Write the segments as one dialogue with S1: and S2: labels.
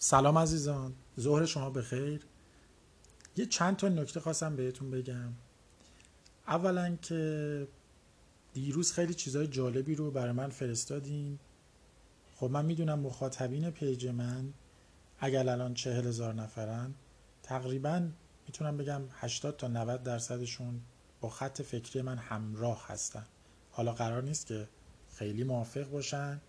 S1: سلام عزیزان. ظهر شما بخیر. یه چند تا نکته خواستم بهتون بگم. اولا که دیروز خیلی چیزای جالبی رو برای من فرستادین. خب من می‌دونم مخاطبین پیج من اگر الان چهل هزار نفرن تقریبا می‌تونم بگم 80 تا 90 درصدشون با خط فکری من همراه هستن. حالا قرار نیست که خیلی موافق باشن.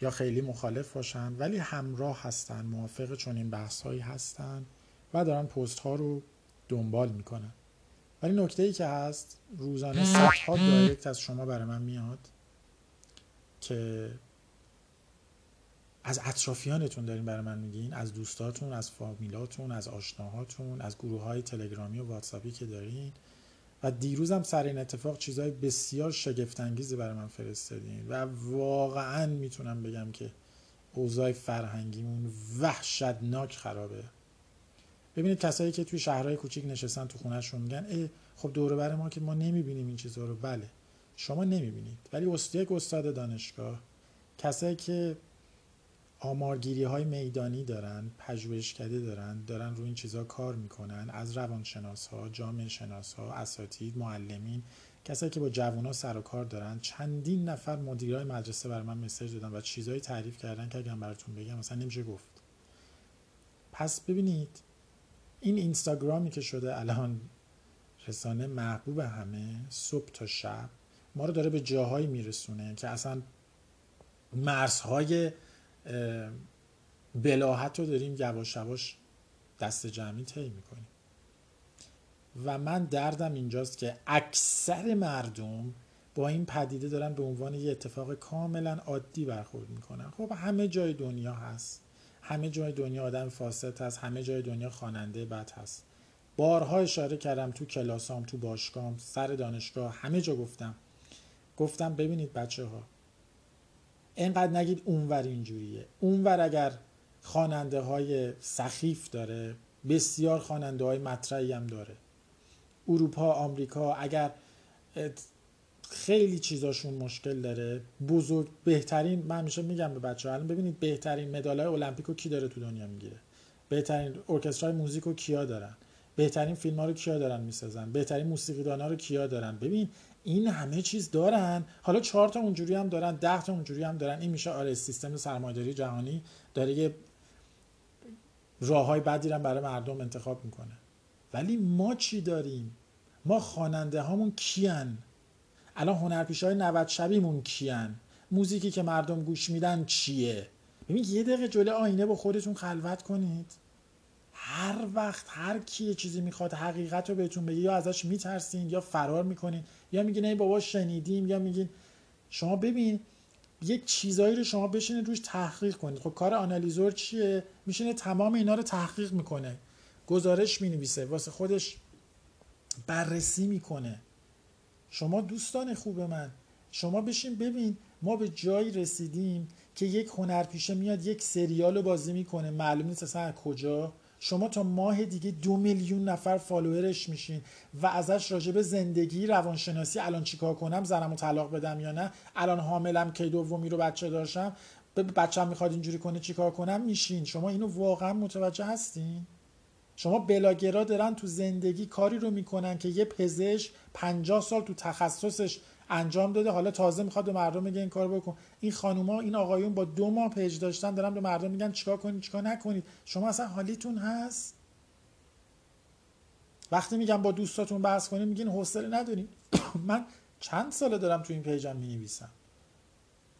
S1: یا خیلی مخالف باشن ولی همراه هستن موافق چون این بحث هایی هستن و دارن پست ها رو دنبال می‌کنن. ولی نکته ای که هست روزانه صدها دایرکت از شما برای من میاد که از اطرافیانتون دارین برای من میگین از دوستاتون از فامیلاتون از آشناهاتون از گروه های تلگرامی و واتساپی که دارین. و دیروزم سر این اتفاق چیزهای بسیار شگفتانگیزی برای من فرستادین و واقعا می‌تونم بگم که اوضاع فرهنگیمون وحشتناک خرابه. ببینید کسایی که توی شهرهای کوچیک نشستن تو خونهشون میگن ای خب دور بر ما که ما نمی‌بینیم این چیزها رو. بله شما نمی‌بینید. ولی یک استاد دانشگاه کسایی که آمارگیری های میدانی دارن پژوهشکده دارن دارن روی این چیزها کار می‌کنن. از روانشناس ها جامعه شناس ها اساتید معلمین کسایی که با جوونا سر و کار دارن چندین نفر مدیرای مدرسه بر من مسیج دادن و چیزایی تعریف کردن که اگه براتون بگم مثلا نمیشه گفت. پس ببینید این اینستاگرامی که شده الان رسانه محبوب همه صبح تا شب ما رو داره به جاهایی میرسونه که اصلا مرزهای بلاحت رو داریم یواش یواش دست جمعی طی می‌کنیم. و من دردم اینجاست که اکثر مردم با این پدیده دارن به عنوان یه اتفاق کاملا عادی برخورد می‌کنن. خب همه جای دنیا هست. همه جای دنیا آدم فاسد هست. همه جای دنیا خواننده بد هست. بارها اشاره کردم تو کلاسام تو باشگاه سر دانشگاه همه جا گفتم. گفتم ببینید بچه ها اینقدر نگید اونور اینجوریه. اونور اگر خواننده های سخیف داره بسیار خواننده های مطرحی هم داره. اروپا آمریکا اگر خیلی چیزاشون مشکل داره بزرگ بهترین من همیشه میگم به بچه الان ببینید بهترین مدال های المپیک کی داره تو دنیا می‌گیره. بهترین ارکسترای موزیک رو کیا دارن؟ بهترین فیلم ها رو کیا دارن می‌سازن؟ بهترین موسیقی ها رو کیا دارن؟ ببین این همه چیز دارن. حالا چهار تا اونجوری هم دارن ده تا اونجوری هم دارن. این میشه آره سیستم سرمایه‌داری جهانی داره یه راههای بدی برای مردم انتخاب می‌کنه. ولی ما چی داریم؟ ما خواننده هامون کیان؟ الان هنرپیشه های 90 شبیمون کیان؟ موزیکی که مردم گوش میدن چیه؟ ببین یه دقیقه جلو آینه با خودتون خلوت کنید. هر وقت هر کی چیزی می‌خواد حقیقت رو بهتون بگه یا ازش میترسین یا فرار می‌کنین یا میگین ای بابا شنیدیم یا میگین شما ببین یک چیزایی رو شما بشینید روش تحقیق کنید. خب کار آنالیزور چیه؟ میشینه تمام اینا رو تحقیق می‌کنه. گزارش می‌نویسه واسه خودش بررسی می‌کنه. شما دوستان خوب من شما بشین ببین ما به جایی رسیدیم که یک هنرپیشه میاد یک سریال رو بازی می‌کنه. معلوم نیست اصلا کجا. شما تا ماه دیگه دو میلیون نفر فالوورش میشین و ازش راجب زندگی روانشناسی الان چیکار کنم زنمو طلاق بدم یا نه؟ الان حاملم کی دومی رو بچه داشتم بچم می‌خواد اینجوری کنه چیکار کنم؟ میشین. شما اینو واقعا متوجه هستین؟ شما بلاگرا دارن تو زندگی کاری رو می‌کنن که یه پزشک 50 سال تو تخصصش انجام داده. حالا تازه می‌خواد به مردم میگه این کار بکن. این خانوما این آقایون با دو ماه پیج داشتن دارن به مردم میگن چیکار کنید چیکار نکنید. شما اصلا حالیتون هست؟ وقتی میگم با دوستاتون بحث کنید میگین حوصله نداریم من چند ساله دارم تو این page م می‌نویسم.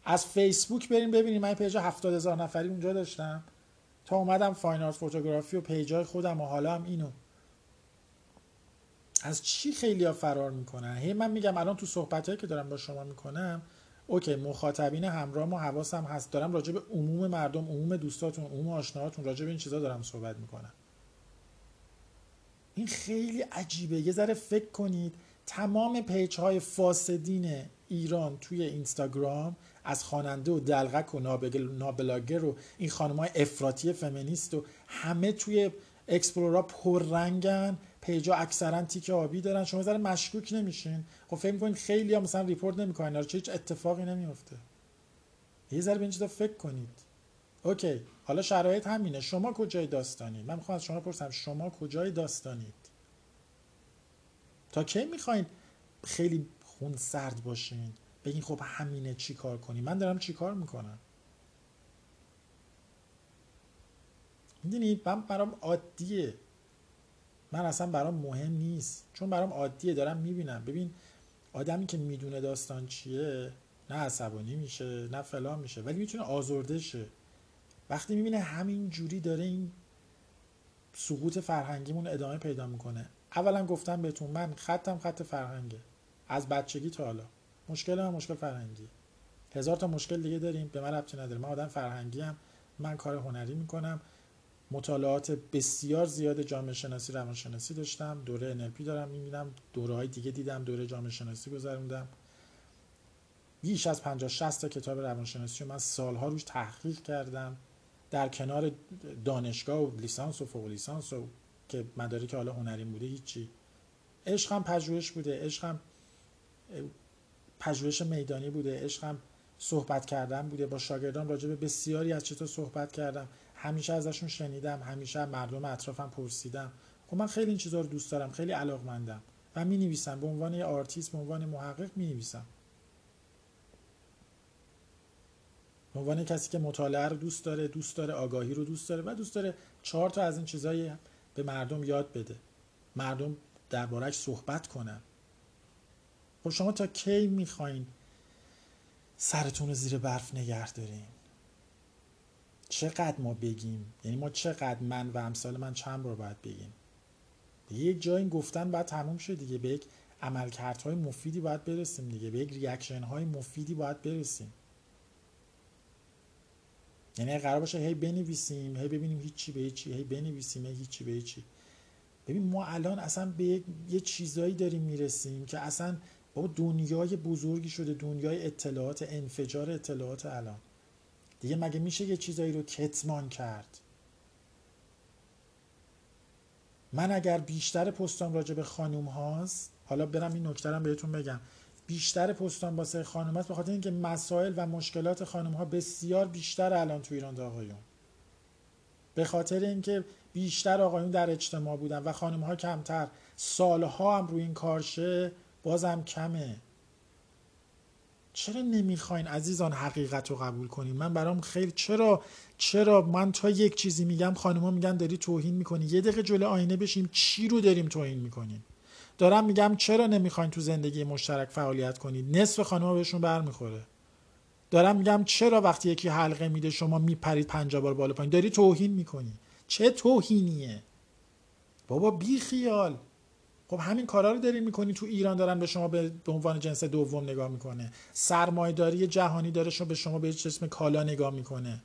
S1: از فیسبوک بریم ببینیم. من page هفتاد هزار نفری اونجا داشتم. تا اومدم fine art photography و page ای خودم و حالا هم اینو. از چی خیلی ها فرار می‌کنن؟ هی من میگم الان تو صحبت که دارم با شما می‌کنم OK مخاطبین همراه و حواسم هست. دارم راجع به عموم مردم عموم دوستاتون عموم آشناهاتون راجع به این چیزا دارم صحبت می‌کنم. این خیلی عجیبه. یه ذره فکر کنید تمام page های فاسدین ایران توی اینستاگرام از خواننده و دلقک و نابلاگر و این خانم های افراطی فمینیست و همه توی explore ا پررنگن page ا اکثرا تیک آبی دارن. شما ذره مشکوک نمیشین. خب فکر می‌کنین خیلی هم مثلا report نمی‌کنن. چه هیچ اتفاقی نمیفته یه ذره به این فکر کنید. OK. حالا شرایط همینه. شما کجای داستانی؟ من می‌خوام از شما پرسم شما کجای داستانید؟ تا کی می‌خواین خیلی خون سرد باشین؟ بگین خب همینه چی کار کنی من دارم چی کار می‌کنم؟ می‌دونید من برام عادیه. من اصلا برام مهم نیست. چون برام عادیه دارم می‌بینم. ببین آدمی که می‌دونه داستان چیه نه عصبانی میشه نه فلان میشه ولی می‌تونه آزرده شه. وقتی می‌بینه همین جوری داره این سقوط فرهنگیمون ادامه پیدا می‌کنه. اولا گفتم بهتون من خطم خط فرهنگه. از بچگی تا حالا. مشکل من مشکل فرهنگی هزار تا مشکل دیگه داریم به من ربطی نداره. من آدم فرهنگی هم من کار هنری می‌کنم. مطالعات بسیار زیاد جامعه شناسی روانشناسی داشتم. دوره NLP دارم می‌بینم. دوره های دیگه دیدم. دوره جامعه شناسی گذروندم. بیش از 50 60 تا کتاب روانشناسی رو من سالها روش تحقیق کردم. در کنار دانشگاه و لیسانس و فوق لیسانس و که مدارک حالا هنری بوده هیچی. عشقم پژوهش بوده. عشقم پژوهش میدانی بوده. عشقم صحبت کردن بوده. با شاگردان راجع به بسیاری از چطور صحبت کردم. همیشه ازشون شنیدم همیشه مردم اطرافم پرسیدم. خب من خیلی این چیزها رو دوست دارم خیلی علاقمندم. و می نویسم به عنوان یه آرتیست به عنوان محقق می نویسم به عنوان کسی که مطالعه رو دوست داره دوست داره آگاهی رو دوست داره و دوست داره چهار تا از این چیزایی به مردم یاد بده. مردم دربارهش صحبت کنن. خب شما تا کی می‌خواین سرتون رو زیر برف نگه دارین؟ چقدر ما بگیم؟ یعنی ما چقدر من و امثال من چند بار باید بگیم؟ یک جایی گفتن باید تموم شد دیگه. به یک عملکردهای مفیدی باید برسیم دیگه. به یک ریاکشن های مفیدی باید برسیم. یعنی قرار باشه هی بنویسیم هی ببینیم هیچی به هیچی هی بنویسیم هی هیچی به هیچی ببین ما الان اصلا به یه چیزایی داریم می‌رسیم که اصلا با دنیای بزرگی شده. دنیای اطلاعات انفجار اطلاعات الان. دیگه مگه میشه یه چیزایی رو کتمان کرد؟ من اگر بیشتر پستام راجع به خانوم هاست حالا برم این نکته بهتون بگم. بیشتر پستان واسه خانم هست بخاطر اینکه مسائل و مشکلات خانم ها بسیار بیشتر الان تو ایران آقایون. به خاطر اینکه بیشتر آقایون در اجتماع بودن و خانم ها کمتر. سالها هم روی این کارشه بازم کمه. چرا نمی‌خواین عزیزان حقیقت رو قبول کنین؟ من برام خیلی چرا چرا من تا یک چیزی میگم خانمها میگن داری توهین می‌کنی. یه دقیقه جلو آینه بشیم چی رو داریم توهین می‌کنیم دارم میگم چرا نمی‌خواین تو زندگی مشترک فعالیت کنید نصف خانمها بهشون برمیخوره. دارم میگم چرا وقتی یکی حلقه میده شما میپرید پنجاه بار بالا پایین؟ داری توهین می‌کنی. چه توهینیه؟ بابا بی خیال خب همین کارا رو داری می‌کنی. تو ایران دارن به شما به عنوان جنس دوم نگاه می‌کنه. سرمایه‌داری جهانی داره شما به شما به اسم کالا نگاه می‌کنه.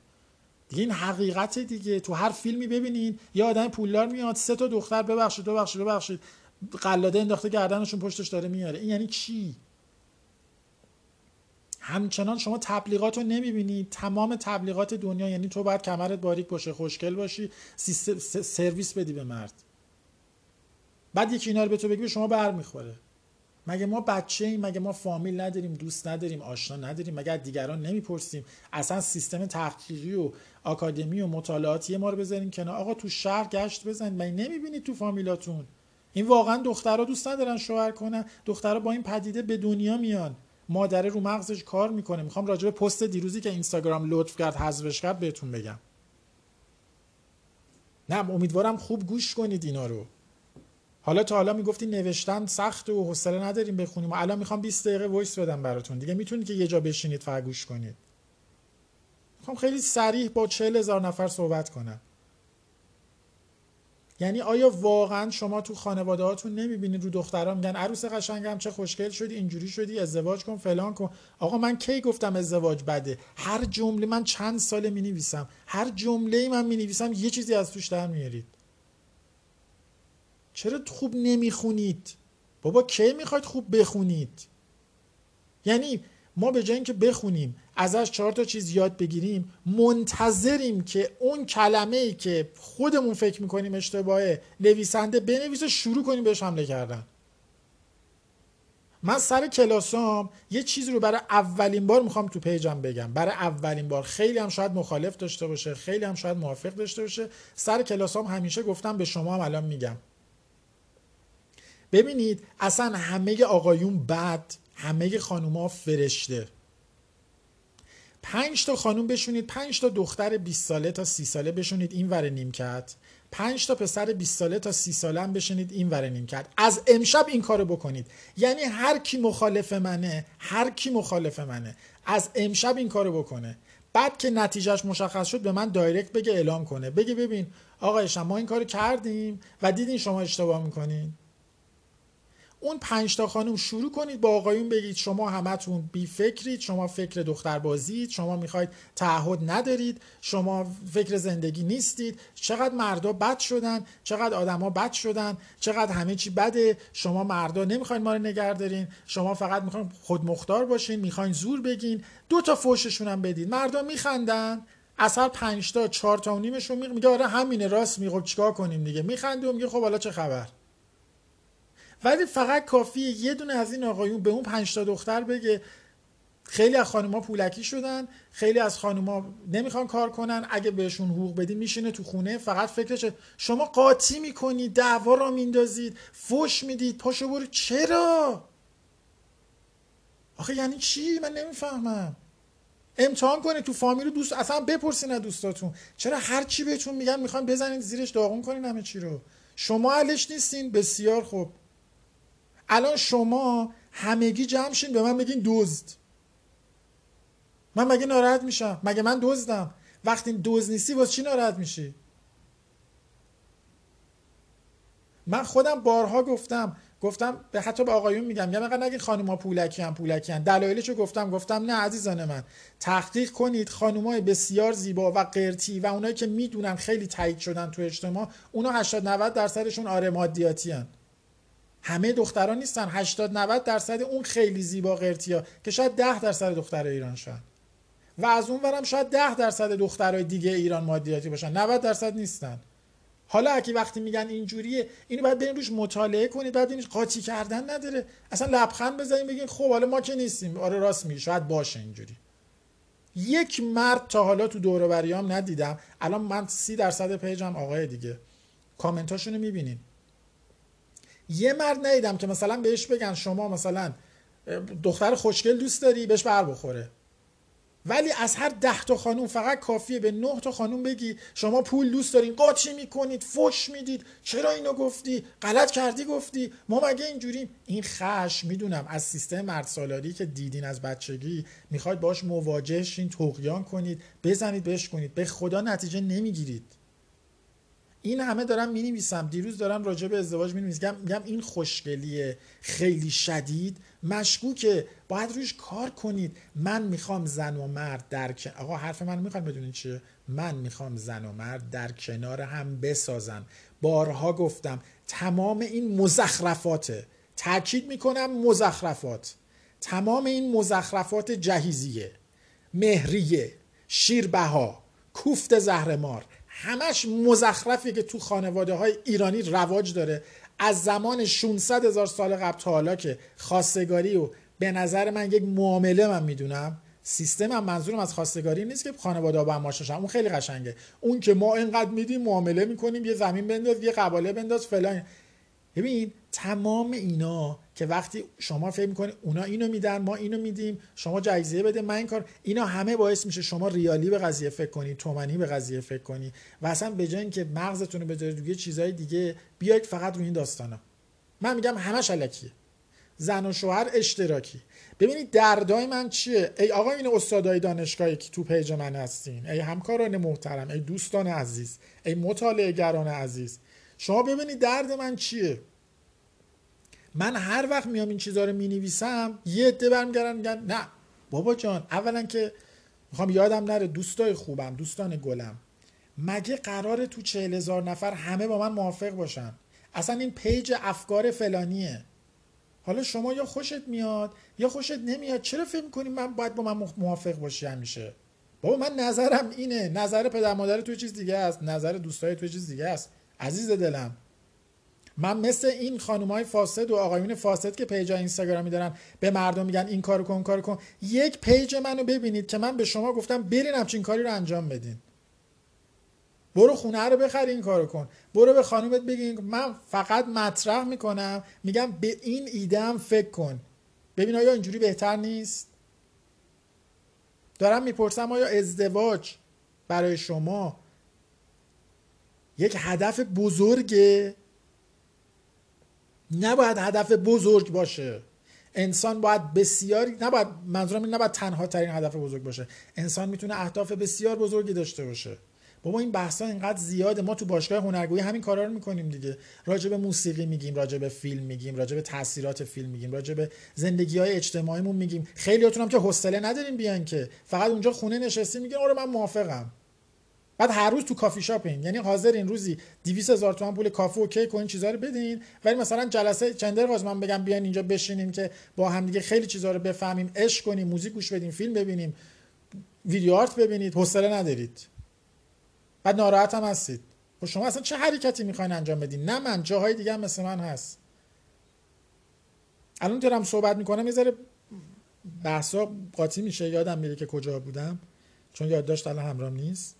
S1: دیگه این حقیقت دیگه. تو هر فیلمی ببینین یه آدم پولدار میاد سه تا دختر ببخشید ببخشید ببخشید. قلاده انداخته گردنشون پشتش داره میاره. این یعنی چی؟ همچنان شما تبلیغات رو نمی‌بینی. تمام تبلیغات دنیا یعنی تو باید کمرت باریک باشه خوشگل باشی سرویس بدی به مرد. بعد یکی اینا رو به تو بگی شما بر می‌خوره مگه ما بچه ایم مگه ما فامیل نداریم؟ دوست نداریم؟ آشنا نداریم؟ مگه دیگران نمی‌پرسیم؟ اصلا سیستم تحقیقی و آکادمی و مطالعاتی ما رو بذاریم کنار. آقا تو شهر گشت بزنید. مگه نمی‌بینید تو فامیلاتون؟ این واقعا دخترها دوست ندارن شوهر کنن. دخترها با این پدیده به دنیا میان. مادره رو مغزش کار می‌کنه. می‌خوام راجع به پست دیروزی که اینستاگرام لطف کرد حذفش کرد بهتون بگم. نه امیدوارم خوب گوش کنید اینا رو. حالا تا حالا می‌گفتی نوشتن سخت و حوصله نداریم بخونیم. الان می‌خوام 20 دقیقه وایس بدم براتون. دیگه می‌تونید که یه جا بشینید فقط گوش کنید. می‌خوام خیلی سریح با 40 هزار نفر صحبت کنم. یعنی آیا واقعا شما تو خانواده هاتون نمی‌بینید؟ رو دخترها میگن عروس قشنگم چه خوشگل شدی اینجوری شدی ازدواج کن فلان کن. آقا من کی گفتم ازدواج بده؟ هر جمله من چند ساله می نویسم هر جمله من می نویسم یه چیزی از توش در میارید. چرا خوب نمی‌خونید؟ بابا کی می‌خواید خوب بخونید؟ یعنی ما به جای اینکه بخونیم ازش چهار تا چیز یاد بگیریم منتظریم که اون کلمه ای که خودمون فکر می‌کنیم اشتباهه نویسنده بنویسه شروع کنیم بهش حمله کردن. من سر کلاسام یه چیزی رو برای اولین بار می‌خوام تو پیجم بگم. برای اولین بار. خیلی هم شاید مخالف داشته باشه خیلی هم شاید موافق داشته باشه. سر کلاسام همیشه گفتم به شما هم الان میگم. ببینید اصلا همه آقایون بد همه خانوما فرشته. پنج تا خانوم بشونید پنج تا دختر 20 ساله تا 30 ساله بشونید این ور نیمکت. پنج تا پسر 20 ساله تا 30 ساله هم بشینید این ور نیمکت. از امشب این کارو بکنید. یعنی هر کی مخالف منه هر کی مخالف منه از امشب این کارو بکنه. بعد که نتیجهش مشخص شد به من دایرکت بگه اعلام کنه. بگه ببین آقایشم ما این کارو کردیم و دیدین شما اشتباه می‌کنین. اون پنج تا خانم شروع کنید با آقایون بگید شما همتون بی فکرید شما فکر دختر بازید شما می‌خواید تعهد ندارید شما فکر زندگی نیستید. چقدر مردا بد شدن چقدر آدما بد شدن چقدر همه چی بده. شما مردا نمی‌خواین ما رو نگه دارین. شما فقط می‌خواین خودمختار باشین می‌خواین زور بگین. دو تا فوششون هم بدید مردا میخندن. هر پنج تا چهار تا و نیمشون میگه آره همینه راست میگه چیکار کنیم دیگه. میخنده و میگه خب حالا چه خبر؟ ولی فقط کافیه یه دونه از این آقایون به اون پنج تا دختر بگه خیلی از خانوما پولکی شدن خیلی از خانوما نمی‌خوان کار کنن اگه بهشون حقوق بدی میشینه تو خونه. فقط فکرش شما قاطی می‌کنید دعوا را میندازید فش می‌دید پاشو برو. چرا؟ آخه یعنی چی؟ من نمی‌فهمم. امتحان کنید تو فامیل دوست اصلا بپرسین از دوستاتون. چرا هر چی بهتون میگن می‌خوان بزنید زیرش داغون کنین همه چی رو. شما علش نیستین بسیار خوب. الان شما همگی جمع شین به من بگین دزد. من مگه ناراحت میشم؟ مگه من دزدم؟ وقتی دوز نیستی واسه چی ناراحت میشی؟ من خودم بارها گفتم گفتم به حتی به آقایون میگم یا نگید نگین خانوما پولکی هم پولکی هم دلایلشو گفتم گفتم نه عزیزان من. تحقیق کنید خانومای بسیار زیبا و قرتی و اونایی که می‌دونن خیلی تایید شدن تو اجتماع اونا 80 90 درصدشون آره مادیاتی هن. همه دختران نیستن. 80 90 درصد اون خیلی زیبا قرتیا که شاید 10 درصد دختر ایران شن. و از اون ورم شاید 10 درصد دخترای دیگه ایران مادیاتی باشن. 90 درصد نیستن. حالا اگه وقتی میگن اینجوریه اینو باید برین روش مطالعه کنید بعد ببینید قاطی کردن نداره. اصلا لبخند بزنید بگین خب حالا ما که نیستیم. آره راست میگی. شاید باشه اینجوری. یک مرد تا حالا تو دور بریام ندیدم. الان من سی درصد پیجم آقای دیگه. کامنتاشونو می‌بینین. یه مرد ندیدم که مثلا بهش بگن شما مثلا دختر خوشگل دوست داری بهش بر بخوره. ولی از هر ده تا خانوم فقط کافیه به نه تا خانوم بگی شما پول دوست دارین. قاطی می‌کنید؟ فش می‌دید. چرا اینو گفتی؟ غلط کردی گفتی. ما مگه اینجوریم؟ این خش می‌دونم از سیستم مرد سالاری که دیدین از بچگی می‌خواید باش مواجه شین تقیان کنید بزنید بهش کنید. به خدا نتیجه نمی‌گیرید. این همه دارم می نویسم دیروز دارم راجع به ازدواج می نویسم میگم این خوشگلیه. خیلی شدید. مشکوکه. باید روش کار کنید. من می‌خوام زن و مرد در آقا حرف من می‌خوام بدونید چیه؟ من می‌خوام زن و مرد در کنار هم بسازن بارها گفتم تمام این مزخرفاته. تاکید می‌کنم مزخرفات. تمام این مزخرفات جهیزیه. مهریه. شیربها. کوفت زهرمار. همش مزخرفی که تو خانواده های ایرانی رواج داره. از زمان 600 هزار سال قبل تا حالا که خواستگاری و به نظر من یک معامله من می‌دونم سیستم هم منظورم از خواستگاری نیست که خانواده با هم اون خیلی قشنگه. اون که ما اینقدر میدیم معامله می‌کنیم یه زمین بنداز یه قباله بنداز فلان. ببین تمام اینا که وقتی شما فکر می‌کنید اونا اینو میدن ما اینو میدیم شما جایزه بده من این کار اینا همه باعث میشه شما ریالی به قضیه فکر کنی تومنی به قضیه فکر کنی و اصلا به جای اینکه مغزتون رو بذارید روی چیزهای دیگه بیاید فقط روی این داستانا. من میگم همش علکیه زن و شوهر اشتراکی. ببینید دردای من چیه؟ ای آقا این استادای دانشگاهی که تو پیج من هستین ای همکاران محترم ای دوستان عزیز ای مطالعه گران عزیز. شما ببینید درد من چیه؟ من هر وقت میام این چیزها رو می نویسم یه عده برمیگردن میگن نه. بابا جان اولا که می‌خوام یادم نره دوستای خوبم دوستان گلم. مگه قراره تو چهل هزار نفر همه با من موافق باشن؟ اصلا این پیج افکار فلانیه. حالا شما یا خوشت میاد یا خوشت نمیاد چرا فکر می‌کنی من باید با من موافق باشی همیشه؟ بابا من نظرم اینه. نظر پدر مادر تو چیز دیگه است. نظر دوستای تو چیز دیگه است. عزیز دلم. من مثل این خانم های فاسد و آقایون فاسد که page اینستاگرامی دارن به مردم میگن این کارو کن کارو کن. یک page منو ببینید که من به شما گفتم برین همچین کاری رو انجام بدین. برو خونه رو بخر این کارو کن. برو به خانومت بگین من فقط مطرح می‌کنم میگم به این ایده هم فکر کن. ببین آیا اینجوری بهتر نیست؟ دارم می‌پرسم آیا ازدواج برای شما یک هدف بزرگه؟ نباید هدف بزرگ باشه. انسان باید بسیاری نباید منظورم این نباید تنها ترین هدف بزرگ باشه. انسان می‌تونه اهداف بسیار بزرگی داشته باشه. بابا این بحثا اینقدر زیاده. ما تو باشگاه هنرگویی همین کارا رو می‌کنیم دیگه. راجع به موسیقی میگیم راجع به فیلم میگیم راجع به تاثیرات فیلم میگیم راجع به زندگی های اجتماعیمون میگیم. خیلیاتون هم که حوصله ندارین بیان که. فقط اونجا خونه نشستین میگین آره من موافقم. بعد هر روز تو کافی شاپین یعنی حاضر این روزی 200 هزار تومان پول کافی و کیک و این چیزا رو بدین. ولی مثلا جلسه چندر من بگم بیاین اینجا بشینیم که با هم دیگه خیلی چیزا رو بفهمیم عشق کنیم موزیک گوش بدیم فیلم ببینیم ویدیو آرت ببینید حوصله ندارید. بعد ناراحت هم هستید. و خب شما اصلا چه حرکتی می‌خواین انجام بدین؟ نه من جاهای دیگه هم مثل من هست. الان دارم صحبت می‌کنم یه بحثا قاطی میشه. یادم میره که کجا بودم. چون یادداشت الان همرام نیست.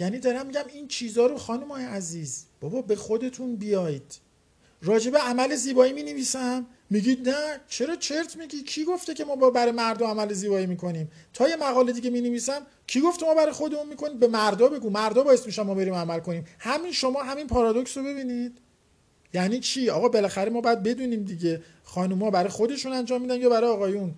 S1: یعنی دارم میگم این چیزها رو خانم های عزیز بابا به خودتون بیایید. راجب عمل زیبایی می نویسم میگید نه چرا چرت میگی؟ کی گفته که ما با برای مردم عمل زیبایی می‌کنیم؟ تا یه مقاله دیگه می نویسم کی گفته ما برای خودمون می‌کنیم؟ به مردا بگو. مردا باعث میشن ما بریم عمل کنیم. همین شما همین پارادوکس رو ببینید. یعنی چی؟ آقا بالاخره ما باید بدونیم دیگه خانوما برای خودشون انجام میدن یا برای آقایون؟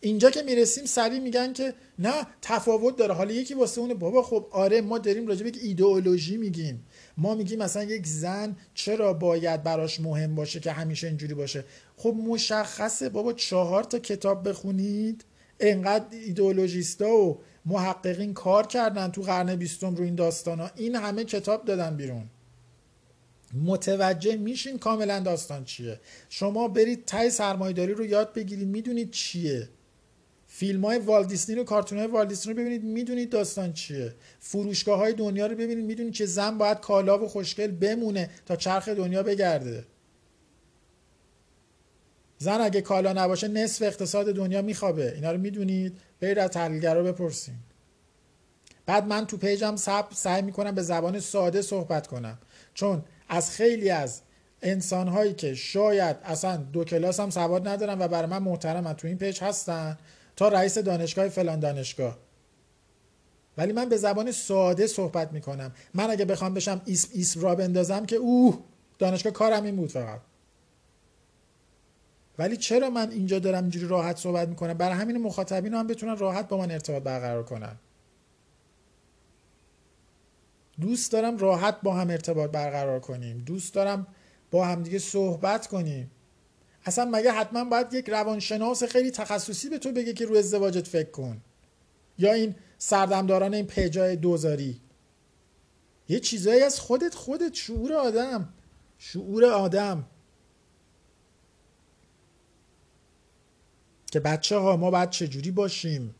S1: اینجا که می‌رسیم سریع میگن که نه تفاوت داره. حالا یکی واسه اونه بابا خب آره ما داریم راجع به ایدئولوژی میگیم. ما میگیم مثلا یک زن چرا باید براش مهم باشه که همیشه اینجوری باشه؟ خب مشخصه. بابا چهار تا کتاب بخونید. انقدر ایدئولوژیستا و محققین کار کردن تو قرن بیستم رو این داستان ها این همه کتاب دادن بیرون. متوجه میشین کاملا داستان چیه. شما برید تای سرمایداری رو یاد بگیرید می‌دونید چیه. فیلم های والدیسنی رو کارتون های والدیسنی رو ببینید می‌دونید داستان چیه. فروشگاه های دنیا رو ببینید می‌دونید که زن باید کالا و خوشگل بمونه تا چرخ دنیا بگرده. زن اگه کالا نباشه نصف اقتصاد دنیا میخوابه. اینا رو می‌دونید؟ برید از تحلیلگرا بپرسین. بعد من تو page م سب سعی می‌کنم به زبان ساده صحبت کنم. چون از خیلی از انسان هایی که شاید اصلا دو کلاس هم سواد ندارن و برای من محترمن تو این page هستن تا رئیس دانشگاه فلان دانشگاه. ولی من به زبان ساده صحبت می‌کنم. من اگه بخوام بشم اسم اسم را بندازم که اوه دانشگاه کارم این بود فقط. ولی چرا من اینجا دارم اینجوری راحت صحبت می‌کنم؟ برای همین مخاطبین هم بتونن راحت با من ارتباط برقرار کنن. دوست دارم راحت با هم ارتباط برقرار کنیم. دوست دارم با همدیگه صحبت کنیم. اصلا مگه حتما باید یک روانشناس خیلی تخصصی به تو بگه که رو ازدواجت فکر کن؟ یا این سردمداران این پیجای دوزاری؟ یه چیزایی از خودت خودت شعور آدم شعور آدم. که بچه ها ما باید چجوری باشیم؟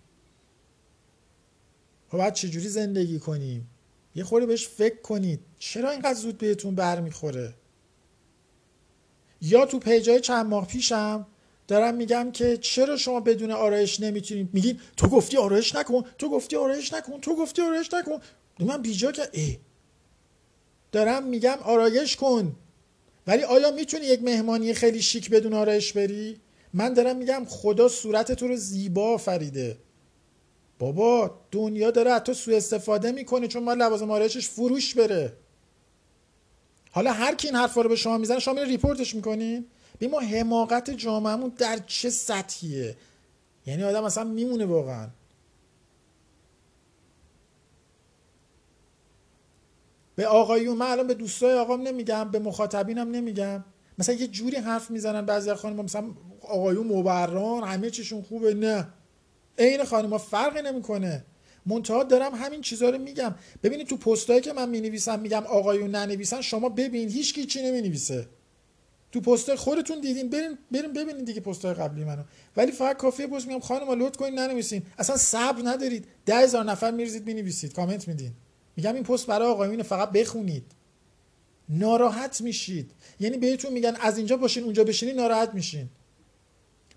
S1: ما باید چجوری زندگی کنیم؟ یه خوری بهش فکر کنید. چرا اینقدر زود بهتون برمیخوره؟ یا تو پیجای چند ماه پیشم دارم میگم که چرا شما بدون آرایش نمی‌تونید؟ میگین تو گفتی آرایش نکن تو گفتی آرایش نکن تو گفتی آرایش نکن. من بیجا که ای دارم میگم آرایش کن. ولی آیا می‌تونی یک مهمانی خیلی شیک بدون آرایش بری؟ من دارم میگم خدا صورت تو رو زیبا فریده بابا دنیا داره حتی سوء استفاده می‌کنه چون ما لوازم آرایشش فروش بره. حالا هر کی این حرفا رو به شما می‌زنه شما ریپورتش می‌کنین ببین ما حماقت جامعهمون در چه سطحیه؟ یعنی آدم اصلا میمونه واقعا. به آقایون من الان به دوستای آقام نمیگم به مخاطبینم نمیگم. مثلا یه جوری حرف می‌زنن بعضی خانم مثلا آقایون مبران همه چیشون خوبه نه. عین خانم فرقی نمی‌کنه. منتها دارم همین چیزها رو میگم. ببینید تو پستایی که من می‌نویسم میگم آقایون ننویسن شما ببین هیچ کی چی نمی‌نویسه. تو پست خودتون دیدین. برین برین ببینید دیگه پستای قبلی منو. ولی فقط کافیه پست میگم خانم لطف کنین ننویسین. اصلا صبر ندارید. ده هزار نفر میریزید می‌نویسید. کامنت میدین. میگم این پست برای آقایون فقط بخونید. ناراحت میشید. یعنی بهتون میگن از اینجا باشین اونجا بشینی ناراحت میشین.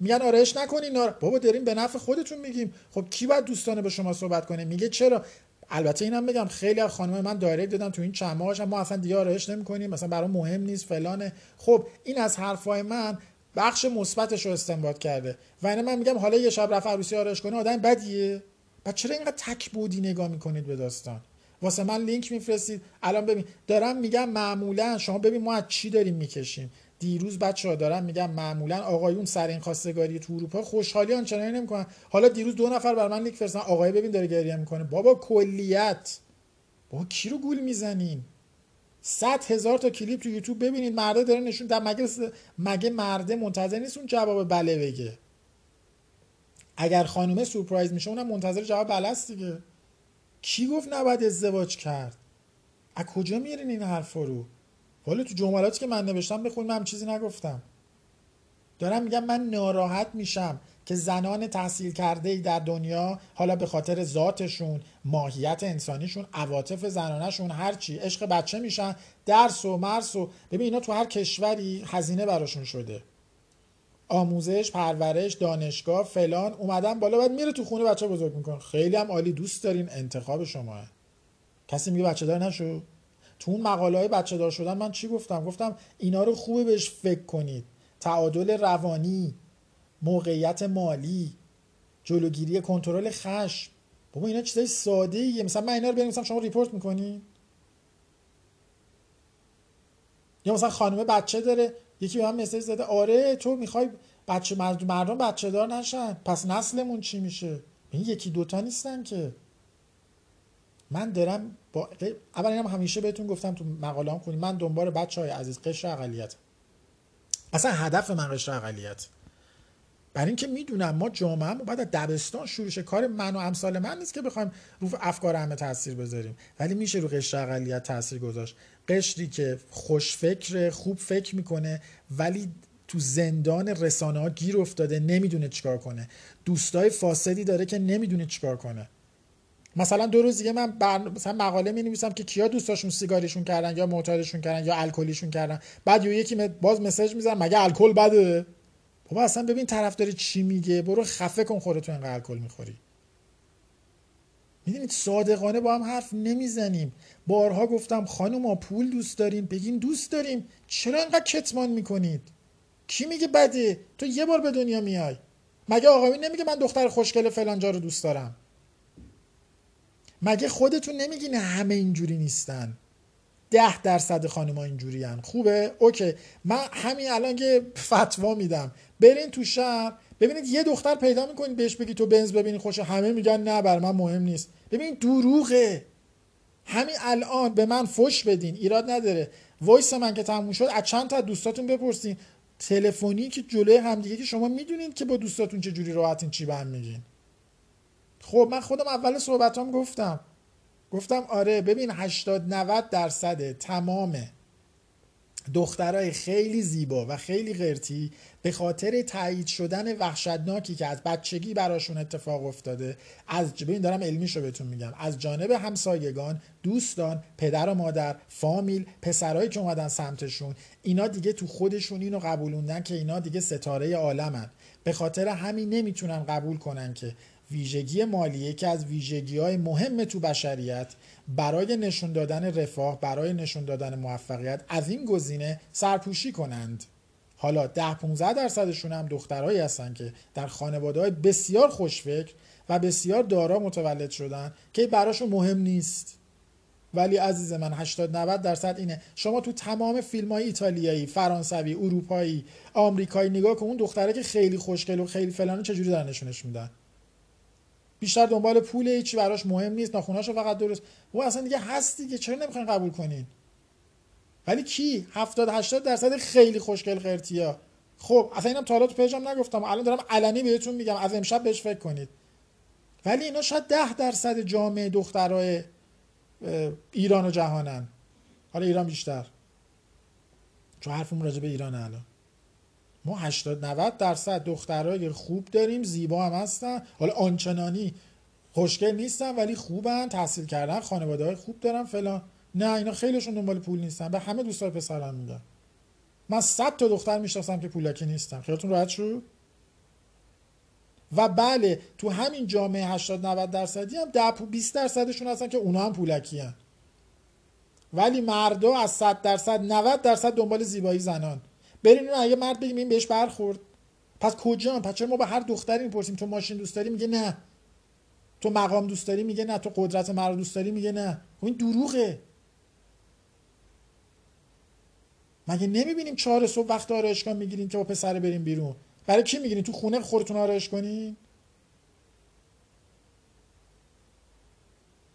S1: میگن آرایش نکنین نار... بابا داریم به نفع خودتون میگیم. خب کی باید دوستانه به شما صحبت کنه؟ میگه چرا؟ البته اینم بگم خیلی از خانم من دایرکت دادن تو این چند ماهش ما اصلا دیگه آرایش نمی‌کنیم. مثلا برای مهم نیست فلانه. خب این از حرفای من بخش مثبتش رو استنباط کرده. و اینه من میگم حالا یه شب رفت عروسی آرایش کنه آدم بدیه. بعد چرا اینقدر تک بودی نگاه می‌کنید به داستان؟ واسه من لینک میفرستید. الان ببین دارم میگم معمولا شما ببین ما از چی داریم می‌کشیم. دیروز بچه ها دارم میگم معمولا آقایون سر این خواستگاری تو اروپا خوشحالی آنچنانی نمی‌کنن. حالا دیروز دو نفر بر من لینک فرستن آقای ببین داره گریه می‌کنه. بابا کلیت. بابا کی رو گول می‌زنین؟ صد هزار تا کلیپ تو یوتیوب ببینید. مرده داره نشون در مگه مگه مرده منتظر نیست اون جواب بله بگه؟ اگر خانومه سورپرایز میشه اونم منتظر جواب بله است دیگه. کی گفت نباید ازدواج کرد؟ از کجا میرین این حرفا رو؟ حالا تو جملاتی که من نوشتم بخون من چیزی نگفتم. دارم میگم من ناراحت میشم که زنان تحصیل کرده ای در دنیا حالا به خاطر ذاتشون ماهیت انسانیشون عواطف زنانشون هرچی عشق بچه میشن درس و مرس و ببین اینا تو هر کشوری هزینه براشون شده. آموزش پرورش دانشگاه فلان اومدن بالا بعد میره تو خونه بچه بزرگ می‌کنه. خیلی هم عالی دوست دارین انتخاب شما کسی میگه بچه دار نشو. تو اون مقاله های بچه دار شدن من چی گفتم؟ گفتم اینا رو خوبه بهش فکر کنید. تعادل روانی موقعیت مالی جلوگیری کنترل خشم. بابا اینا چیزای ساده ایه مثلا من اینا رو بنویسم شما ریپورت می‌کنی؟ یا مثلا خانم بچه داره یکی به من مسیج زده آره تو می‌خوای بچه مردم بچه دار نشن. پس نسلمون چی میشه؟ این یکی دوتا نیستن که. من دارم با اول اینم همیشه بهتون گفتم تو مقاله هم کنید من دنبال بچه های عزیز قشر اقلیت. اصلا هدف من قشر اقلیت. برای اینکه می‌دونم ما جامعه ما بعد دبستان شروع کار من و امثال من نیست که بخوایم رو افکار همه تاثیر بذاریم. ولی میشه رو قشر اقلیت تاثیر گذاشت. قشری که خوش فکر خوب فکر می‌کنه ولی تو زندان رسانه ها گیر افتاده نمی‌دونه چیکار کنه. دوستای فاسدی داره که نمی‌دونه چیکار کنه. مثلا دو روز دیگه من بر... مثلا مقاله می نویسم که کیا دوستاشون سیگاریشون کردن یا معتادشون کردن یا الکلیشون کردن. بعد یکی باز مسج می‌زنم مگه الکل بده؟ بابا اصلا ببین طرف داره چی میگه. برو خفه کن خودتو اینقدر الکل می‌خوری. می‌دونید صادقانه با هم حرف نمی‌زنیم. بارها گفتم خانم پول دوست دارین بگین دوست داریم. چرا اینقدر کتمان می‌کنید؟ کی میگه بده؟ تو یه بار به دنیا میای. مگه آقایی نمیگه من دختر خوشگل فلانجا رو دوست دارم. مگه خودتون نمیگین همه اینجوری نیستن؟ ده درصد خانم‌ها اینجوری هن. خوبه؟ اوکی. من همین الان که فتوا میدم. برین تو شهر. ببینید یه دختر پیدا می‌کنید بهش بگی تو بنز ببینی خوشه همه میگن نه بر من مهم نیست. ببین دروغه. همین الان به من فش بدین. ایراد نداره. وایس من که تموم شد از چند تا دوستاتون بپرسین. تلفنی که جلوی همدیگه که شما می‌دونید که با دوستاتون چه جوری راحتین چی به هم میگین. خب من خودم اول صحبتام گفتم. گفتم آره ببین 80 90 درصد تمام دخترای خیلی زیبا و خیلی غرتی به خاطر تایید شدن وحشتناکی که از بچگی براشون اتفاق افتاده از ببین دارم علمیشو بهتون میگم. از جانب همسایگان دوستان پدر و مادر فامیل پسرایی که اومدن سمتشون اینا دیگه تو خودشون اینو قبولوندن که اینا دیگه ستاره عالمن. به خاطر همین نمی‌تونن قبول کنن که ویژگی مالی که از ویژگی های مهم تو بشریت برای نشون دادن رفاه برای نشون دادن موفقیت از این گزینه سرپوشی کنند. حالا ده 15 درصدشون هم دخترهایی هستن که در خانواده های بسیار خوشفکر و بسیار دارا متولد شدن که براشون مهم نیست. ولی عزیز من 80 90 درصد اینه. شما تو تمام فیلم های ایتالیایی فرانسوی اروپایی آمریکایی نگاه کن اون دختره که خیلی خوشگل و خیلی فلانه چجوری دارن نشونش میدن؟ بیشتر دنبال پول هیچی براش مهم نیست ناخوناشو فقط درست. و اصلا دیگه هست دیگه چرا نمی‌خواین قبول کنین؟ ولی کی؟ 70 80 درصد خیلی خوشگل خرتیا خب اصلا اینم حالا تو پیجم نگفتم. الان دارم علنی بهتون میگم. از امشب بهش فکر کنید. ولی اینا شاید 10 درصد جامعه دخترای ایران و جهانن. حالا ایران بیشتر. چون حرفمون راجع به ایران الان. ما 80 90 درصد دخترای خوب داریم زیبا هم هستن. حالا آنچنانی خوشگل نیستن ولی خوبن تحصیل کردن خانواده های خوب دارن فلان. نه اینا خیلیشون دنبال پول نیستن. به همه دوستای پسرم میگم. من صد تا دختر می‌شناسم که پولکی نیستن. خیالتون راحت شد و بله تو همین جامعه 80 90 درصدی هم 10 20 درصدشون هستن که اونا هم پولکی هن. ولی مردا از 100 درصد 90 درصد دنبال زیبایی زنان. بریم اگه مرد بگیم این بهش برخورد. پس کجا؟ پس چرا ما به هر دختری می‌پرسیم؟ تو ماشین دوست داری؟ میگه نه. تو مقام دوست داری؟ میگه نه. تو قدرت مرد دوست داری؟ میگه نه. خب این دروغه. مگه نمی‌بینیم چهار صبح وقت آرایشگاه می‌گیریم که با پسر بریم بیرون؟ برای کی می‌گیرین؟ تو خونه خودتون آرایش کنین؟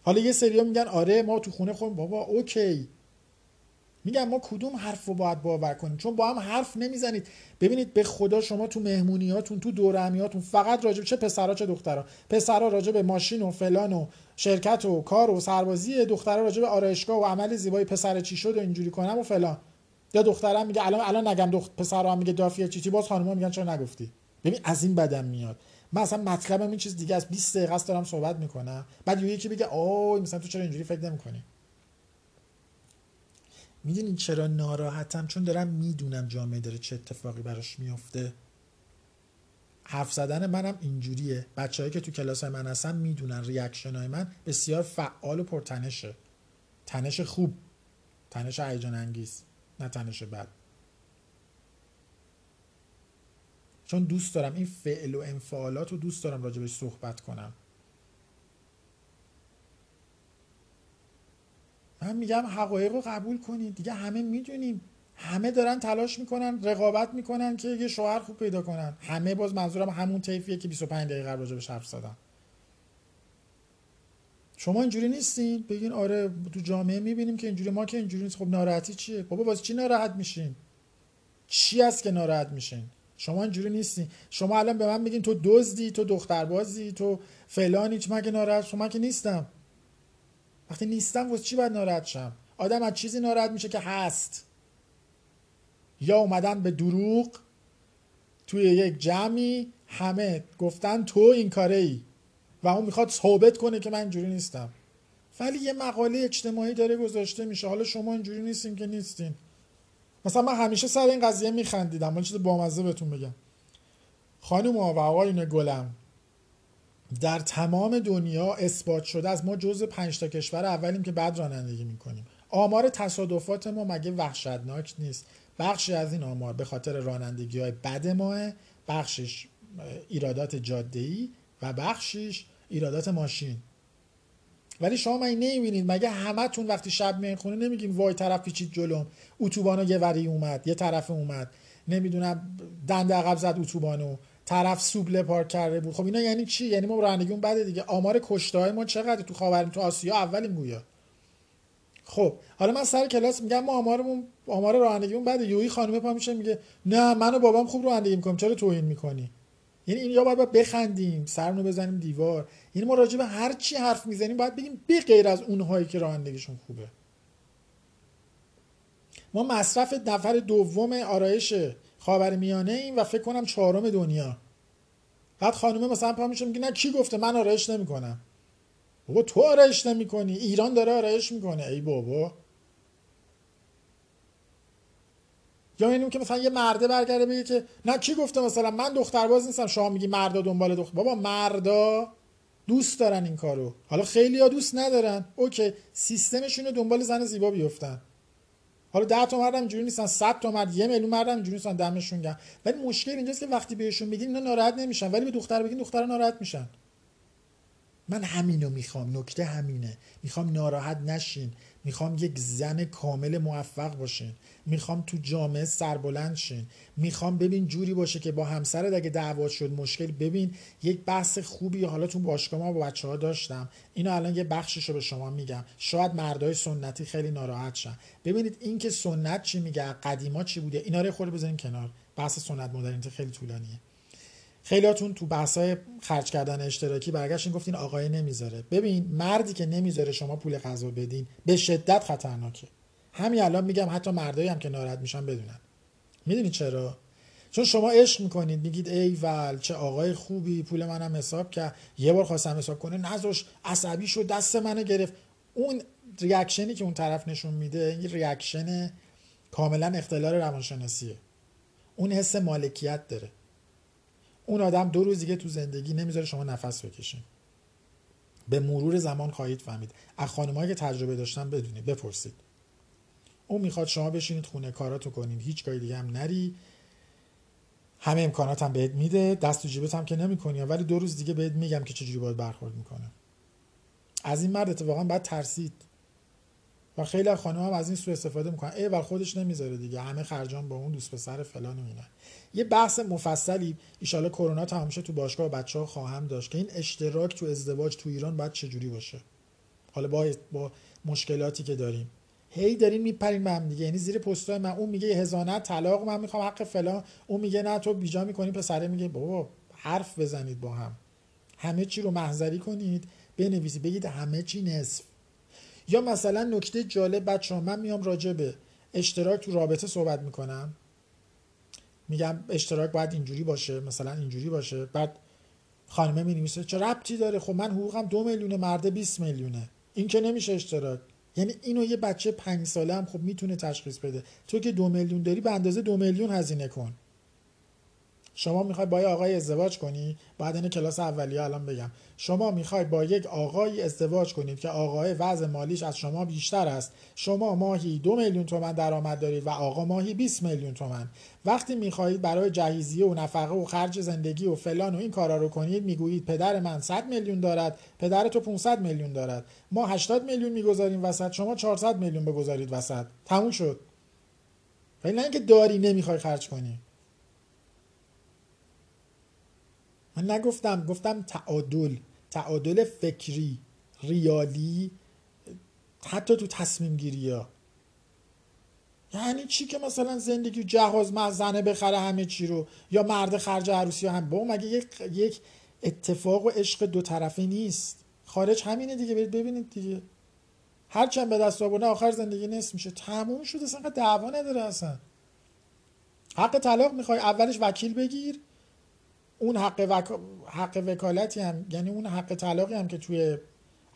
S1: حالا یه سریا میگن آره ما تو خونه خودم بابا اوکی. میگم ما کدوم حرف رو باید باور کنیم؟ چون با هم حرف نمی‌زنید. ببینید به خدا شما تو مهمونیاتون تو دورهمیاتون فقط راجب چه پسرا چه دخترا. پسرا راجب ماشین و فلان و شرکت و کار و سربازی دخترا راجب آرایشگاه و عمل زیبایی پسر چی شد و اینجوری کنم و فلان. یا دخترم میگه الان الان نگم دختر پسرا میگه دافیه چی باز خانم‌ها میگن چرا نگفتی؟ ببین از این بدم میاد. من اصلا مطلبم این چیز دیگه از 20 دقیقه دارم صحبت می‌کنم. بعد یکی بگه اوه مثلا تو چرا اینجوری فکر نمی‌کنی؟ می‌دونین چرا ناراحتم؟ چون دارم می‌دونم جامعه داره چه اتفاقی براش میفته حرف زدن منم اینجوریه. بچههایی که تو کلاس من هستن می‌دونن ریاکشن های من بسیار فعال و پرتنشه. تنش خوب. تنش هیجان انگیز. نه تنش بد. چون دوست دارم این فعل و انفعالات رو دوست دارم راجبش صحبت کنم. من میگم حقایق رو قبول کنید. دیگه همه می‌دونیم. همه دارن تلاش می‌کنن رقابت می‌کنن که یه شوهر خوب پیدا کنن. همه باز منظورم همون طیفیه که 25 دقیقه قبل به حرف زدم. شما اینجوری نیستین؟ بگین آره تو جامعه می‌بینیم که اینجوری ما که اینجوری نیست. خب ناراحتی چیه؟ بابا واسه چی ناراحت میشین؟ چی است که ناراحت میشین؟ شما اینجوری نیستین. شما الان به من میگین تو دزدی تو دختربازی تو فلانی چه مگه ناراحت شما که نیستم. وقتی نیستم واسه چی باید ناراحت شم؟ آدم از چیزی ناراحت میشه که هست. یا اومدن به دروغ توی یک جمعی همه گفتن تو این کاره ای و اون می‌خواد ثابت کنه که من اینجوری نیستم. ولی یه مقاله اجتماعی داره گذاشته میشه. حالا شما اینجوری نیستیم که نیستین. مثلا من همیشه سر این قضیه میخندیدم. من چیز بامزه بهتون بگم. خانم و آقایون گلم در تمام دنیا اثبات شده از ما جز پنج تا کشور اولیم که بعد رانندگی می‌کنیم. آمار تصادفات ما مگه وحشتناک نیست؟ بخشی از این آمار به خاطر رانندگی های بد ماه بخشش ایرادات جاده ای و بخشش ایرادات ماشین. ولی شما من نمی‌بینید؟ مگه همتون وقتی شب میین خونه نمیگیم وای طرف پیچید جلوم اتوبانو یه وری اومد یه طرف اومد. نمی‌دونم دنده عقب زد اتوبانو. طرف سوبله پارک کرده بود. خب اینا یعنی چی؟ یعنی ما رانندگیمون بده دیگه. آمار کشته های ما چقدر تو خاوریم تو آسیا؟ اولیم گویا خب حالا من سر کلاس میگم ما آمارمون آمار رانندگیمون بده. یوی خانم پا میشه میگه نه من و بابام خوب رانندگی می‌کنیم. چرا توهین می‌کنی؟ یعنی این یا باید بخندیم سرمون بزنیم دیوار. یعنی ما راجع به هر چی حرف می‌زنیم باید بگیم به غیر از اونهایی که رانندگیشون خوبه. ما مصرف نفر دوم آرایش خاور میانه ایم و فکر کنم چهارم دنیا. بعد خانومه مثلا پا میشه میگه نه کی گفته؟ من آرایش نمی‌کنم. بابا تو آرایش نمی‌کنی. ایران داره آرایش می‌کنه. ای بابا. یا اینو که مثلا یه مرده برگرده بگه که نه کی گفته مثلا؟ من دخترباز نیستم. شما میگی مردا دنبال دختر بابا مردا دوست دارن این کارو. حالا خیلی ها دوست ندارن. اوکی سیستمشون دنبال زن زیبا بیفتن. حالا 10 تا مردم اینجوری نیستن 100 تا مرد یه میلیون مردم اینجوری نیستن دمشون گرم. ولی مشکل اینجاست که وقتی بهشون میگین اینا ناراحت نمیشن. ولی به دختر بگین دختر ناراحت میشن. من همینو می‌خوام نکته همینه. می‌خوام ناراحت نشین. می‌خوام یک زن کامل موفق باشین. می‌خوام تو جامعه سربلند شین. می‌خوام ببین جوری باشه که با همسرت اگه دعوا شد مشکل ببین یک بحث خوبی حالا تو باشگاه ما با بچه ها داشتم. اینو الان یه بخشش رو به شما میگم. شاید مردای سنتی خیلی ناراحت شن. ببینید این که سنت چی میگه قدیما چی بوده؟ اینا رو خود بزنین کنار. بحث سنت مدرنیته خیلی طولانیه. خیلیاتون تو بحثای خرج کردن اشتراکی برگشتین گفتین آقای نمی‌ذاره. ببین مردی که نمی‌ذاره شما پول غذا بدین به شدت خطرناکه. همین الان میگم حتی مردایی هم که ناراحت میشن بدونن. می‌دونید چرا؟ چون شما عشق می‌کنید میگید ای ول چه آقای خوبی پول منم حساب کرد. یه بار خواستم حساب کنه نذاش عصبی شد دست منو گرفت. اون reaction ی که اون طرف نشون میده این reaction کاملا اختلال روانشناسیه. اون حس مالکیت داره. اون آدم دو روز دیگه تو زندگی نمی‌ذاره شما نفس بکشین. به مرور زمان خواهید فهمید. از خانمایی که تجربه داشتن بدونید بپرسید. اون می‌خواد شما بشینید خونه کاراتو کنین. هیچ کاری دیگه هم نری. همه امکانات هم بهت میده. دست تو جیبت هم که نمی‌کنی. ولی دو روز دیگه بهت میگم که چجوری باید برخورد می‌کنه. از این مرد اتفاقا باید ترسید. و خیلی از خانم هم از این سو استفاده می‌کنن. ای ولی خودش نمی‌ذاره دیگه. همه خرجان با اون دوست پسر فلان و یه بحث مفصلی ایشالا کرونا تمام تو باشگاه بچه ها خواهم داشت که این اشتراک تو ازدواج تو ایران باید چجوری باشه؟ حالا با با مشکلاتی که داریم. هی داریم میپریم به هم دیگه. یعنی زیر پستای من. اون میگه هزانت طلاق من می‌خوام حق فلان. اون میگه نه تو بیجا می‌کنی پسره میگه بابا حرف بزنید با هم. همه چی رو محضری کنید بنویسید بگید همه چی نصف. یا مثلا نکته جالب بچه ها من میام راجع به اشتراک تو رابطه صحبت می‌کنم. میگم اشتراک باید اینجوری باشه مثلا اینجوری باشه. بعد خانمه می نویسه چه ربطی داره؟ خب من حقوقم دو میلیونه مرده 20 میلیونه. این که نمیشه اشتراک. یعنی اینو یه بچه پنج ساله هم خب می‌تونه تشخیص بده. تو که دو میلیون داری به اندازه دو میلیون هزینه کن. شما می‌خوای با یه آقای ازدواج کنی؟ بعد این کلاس اولیه الان بگم. شما می‌خوای با یک آقای ازدواج کنید که آقای وضع مالیش از شما بیشتر است. شما ماهی دو میلیون تومن درآمد دارید و آقا ماهی 20 میلیون تومن. وقتی می‌خواهید برای جهیزیه و نفقه و خرج زندگی و فلان و این کارا رو کنید می‌گویید پدر من 100 میلیون دارد پدر تو 500 میلیون دارد. ما 80 میلیون می‌گذاریم وسط شما 400 میلیون بگذارید وسط. تموم شد. ولی نه اینکه داری نمی‌خوای خرج کنی. من نگفتم گفتم تعادل تعادل فکری ریالی حتی تو تصمیم گیری ها یعنی چی که مثلا زندگی جهاز زنه بخره همه چی رو؟ یا مرد خرج عروسی هم؟ با مگه یک, یک اتفاق و عشق دو طرفه نیست؟ خارج همینه دیگه برید ببینید دیگه. هرچی به دست آورده آخر زندگی نصف میشه. تموم شده اصلا دعوا نداره اصلا. حق طلاق می‌خوای اولش وکیل بگیر اون حق, وک... حق وکالتی هم یعنی اون حق طلاقی هم که توی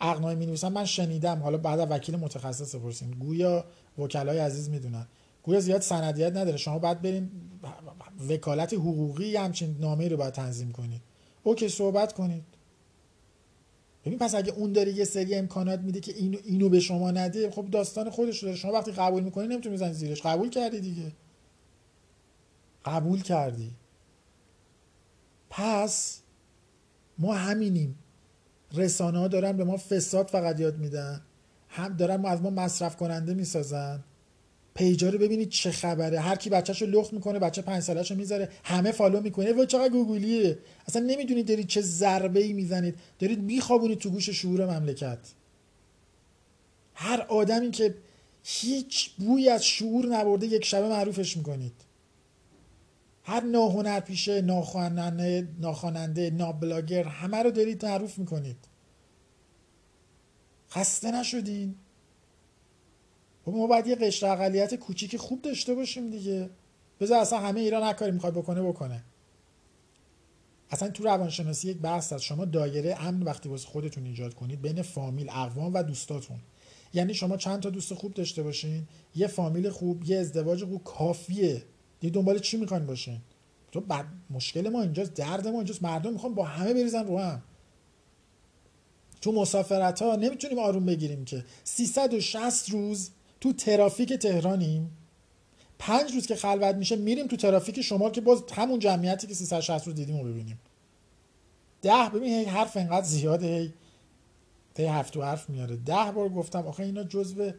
S1: عقدنامه می نویسن من شنیدم. حالا بعد وکیل متخصص بپرسیم گویا وکلای عزیز می‌دونن. گویا زیاد سندیت نداره. شما باید برین وکالت حقوقی همچین نامه رو باید تنظیم کنید. OK صحبت کنید. ببین پس اگه اون داره یه سری امکانات میده که اینو اینو به شما نده خب داستان خودش داره. شما وقتی قبول می‌کنی نمی‌تونی بزنی زیرش. قبول کردی دیگه. قبول کردی. پس ما همینیم. رسانه ها دارن به ما فساد فقط یاد میدن. هم دارن از ما مصرف کننده می‌سازن. پیجا رو ببینید چه خبره. هر کی بچه‌شو لخت می‌کنه بچه پنج ساله‌شو می‌ذاره. همه فالو می‌کنه. و چقدر گوگلیه اصلا نمی‌دونید دارید چه ضربه ای می‌زنید. دارید میخوابونید تو گوش شعور مملکت. هر آدمی که هیچ بوی از شعور نبرده یک شبه معروفش می‌کنید. هر ناهنر پیشه ناخواننده ناخواننده نابلاگر همه رو دارید معروف می‌کنید. خسته نشدین؟ ما باید یه قشر اقلیت کوچیک خوب داشته باشیم دیگه. بذار اصلا همه ایران هر کاری می‌خواد بکنه بکنه. اصلا تو روانشناسی یک بحث هست. شما دایره امن وقتی واسه خودتون ایجاد کنید بین فامیل اقوام و دوستاتون. یعنی شما چند تا دوست خوب داشته باشین؟ یه فامیل خوب یه ازدواج خوب. کافیه. دیگه دنبال چی می‌خواین باشین؟ تو بعد مشکل ما اینجاست درد ما اینجاست مردم می‌خوان با همه بریزن رو هم. تو مسافرت ها نمی‌تونیم آروم بگیریم که 360 روز تو ترافیک تهرانیم. پنج روز که خلوت میشه میریم تو ترافیک شما که باز همون جمعیتی که 360 روز دیدیم رو ببینیم. ده ببین هی حرف انقدر زیاده هی هی حرف تو حرف میاره. ده بار گفتم آخه اینا جزو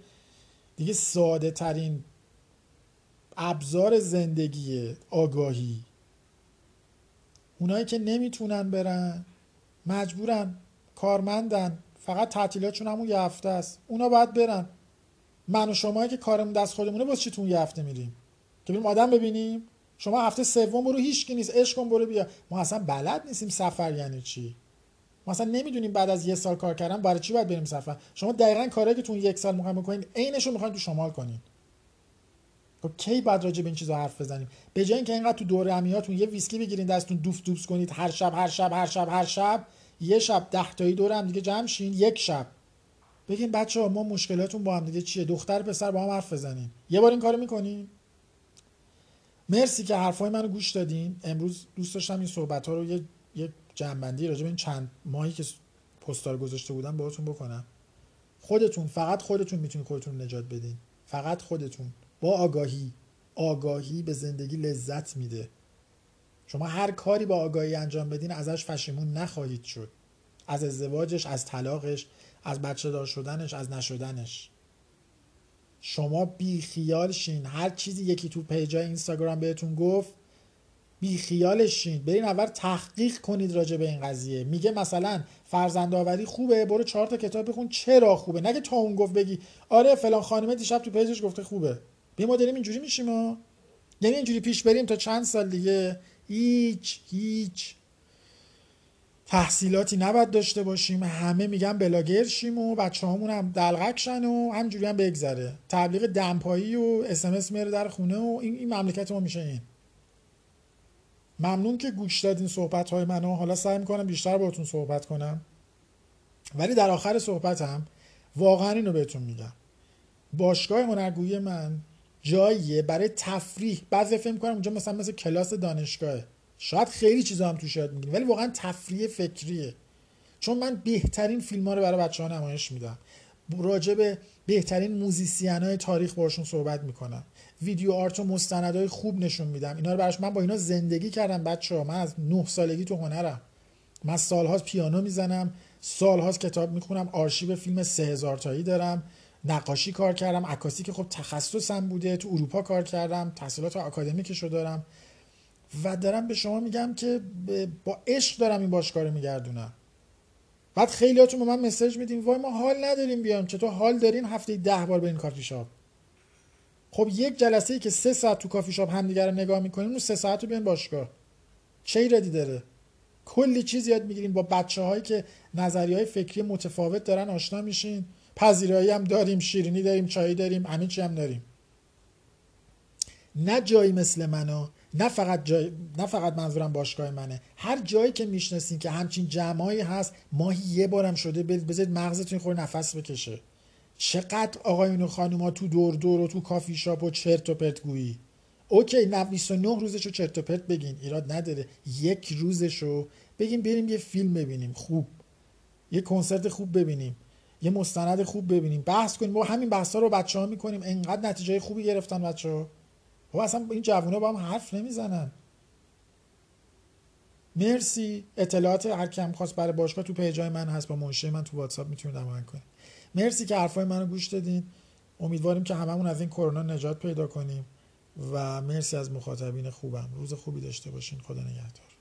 S1: دیگه ساده ترین ابزار زندگی آگاهی. اونایی که نمی‌تونن برن مجبورن کارمندن فقط تعطیلاتشون همون یه هفته است. اونا باید برن. من و شما که کارمون دست خودمونه باز چی تو یه هفته میریم؟ که بریم آدم ببینیم؟ شما هفته سوم برو هیچ کی نیست. عشق کن برو بیا. ما اصلا بلد نیستیم سفر یعنی چی؟ ما اصلا نمی‌دونیم بعد از یه سال کار کردن برای چی باید بریم سفر؟ شما دقیقا کاری که تو یک سال می‌خوایم بکنید عینش رو می‌خواین تو شمال کنید خب کی بعد راجع به این چیزا حرف بزنیم؟ به جای اینکه اینقدر تو دوره امیاتون یه ویسکی بگیرین دستتون دوف دوفس کنید هر شب هر شب هر شب هر شب یه شب ده تایی دور هم دیگه جمع شین یک شب. بگین بچه ها ما مشکلاتون با هم دیگه چیه؟ دختر پسر با هم حرف بزنین. یه بار این کارو می‌کنین. مرسی که حرفای منو گوش دادین. امروز دوست داشتم این صحبت ها رو یه, یه جنبندی راجع به این چند ماهی که پستار گذاشته بودم باهاتون بکنم. خودتون فقط خودتون می‌تونید خودتون نجات بدین. فقط خودتون. با آگاهی آگاهی به زندگی لذت میده. شما هر کاری با آگاهی انجام بدین ازش فشیمون نخواهید شد. از ازدواجش از طلاقش از بچه دار شدنش از نشدنش. شما بی خیال شین. هر چیزی یکی تو پیجای اینستاگرام بهتون گفت بی خیالش شین. برین اول تحقیق کنید راجع به این قضیه. میگه مثلا فرزند آوری خوبه برو چهار تا کتاب بخون چرا خوبه؟ نگه تا اون گفت بگی آره فلان خانمه دیشب تو پیجش گفته خوبه. بیا ما داریم اینجوری میشیم ما یعنی اینجوری پیش بریم تا چند سال دیگه هیچ هیچ تحصیلاتی نباید داشته باشیم. همه میگن بلاگر شیم و بچه همون هم دلغک شن و همجوری هم بگذره. تبلیغ دمپایی و اسمس میره در خونه و این, این مملکت ما میشه این. ممنون که گوش دادین صحبت های منو. حالا سعی می‌کنم بیشتر باتون صحبت کنم. ولی در آخر صحبتم واقعا اینو بهتون میگم. باشگاه هنرگویی من جاییه برای تفریح. بعضی فکر کنم اونجا مثلا مثل کلاس دانشگاهه شاید خیلی چیزا هم توش یاد ولی واقعا تفریح فکریه. چون من بهترین فیلم ها رو برای بچه ها نمایش میدم. راجع به بهترین موزیسین های تاریخ باشون صحبت می‌کنم. ویدیو آرت و مستندهای خوب نشون میدم. اینا رو براش من با اینا زندگی کردم بچه ها من از نه سالگی تو هنرم. من سالهاست پیانو می‌زنم سالهاست کتاب می‌خونم آرشیو فیلم سه هزار تایی دارم. نقاشی کار کردم عکاسی که خب تخصصم بوده تو اروپا کار کردم تحصیلات آکادمیکشو دارم. و دارم به شما میگم که با عشق دارم این باشگاه رو میگردونم. بعد خیلیاتون به من message میدین وای ما حال نداریم بیام چطور حال دارین؟ هفته ده بار این کافی شاپ. خب یک جلسه ای که سه ساعت تو کافی شاپ همدیگه رو نگاه می‌کنیم اون سه ساعت رو بیان باشگاه. چه ایرادی داره؟ کلی چیز یاد می‌گیرین. با بچه هایی که نظری های فکری متفاوت دارن آشنا میشین. پذیرایی هم داریم شیرینی داریم چایی داریم همین چی هم داریم. نه جایی مثل منو نه فقط جای نه فقط منظورم باشگاه منه. هر جایی که می‌شناسین که همچین جمعایی هست ماهی یه بارم شده بذارید مغزتون خور نفس بکشه. چقدر آقایون و خانوما تو دور دور و تو کافی شاپ و چرت و پرت گویی. اوکی نه 29 روزشو چرت و پرت بگین ایراد نداره. یک روزشو بگیم بریم یه فیلم ببینیم خوب. یه کنسرت خوب ببینیم. یه مستند خوب ببینیم. بحث کنیم. ما همین بحث ها رو بچه ها می‌کنیم. انقدر نتیجه خوبی گرفتن بچه ها و اصلا این جوونا با هم حرف نمی‌زنن. مرسی. اطلاعات هر کم خواست برای باشگاه تو پیجای من هست. با منشه من تو واتساپ می‌تونید عمل کنید. مرسی که حرفای منو گوش دادین. امیدواریم که هممون از این کرونا نجات پیدا کنیم و مرسی از مخاطبین خوبم. روز خوبی داشته باشین. خدا نگهدار.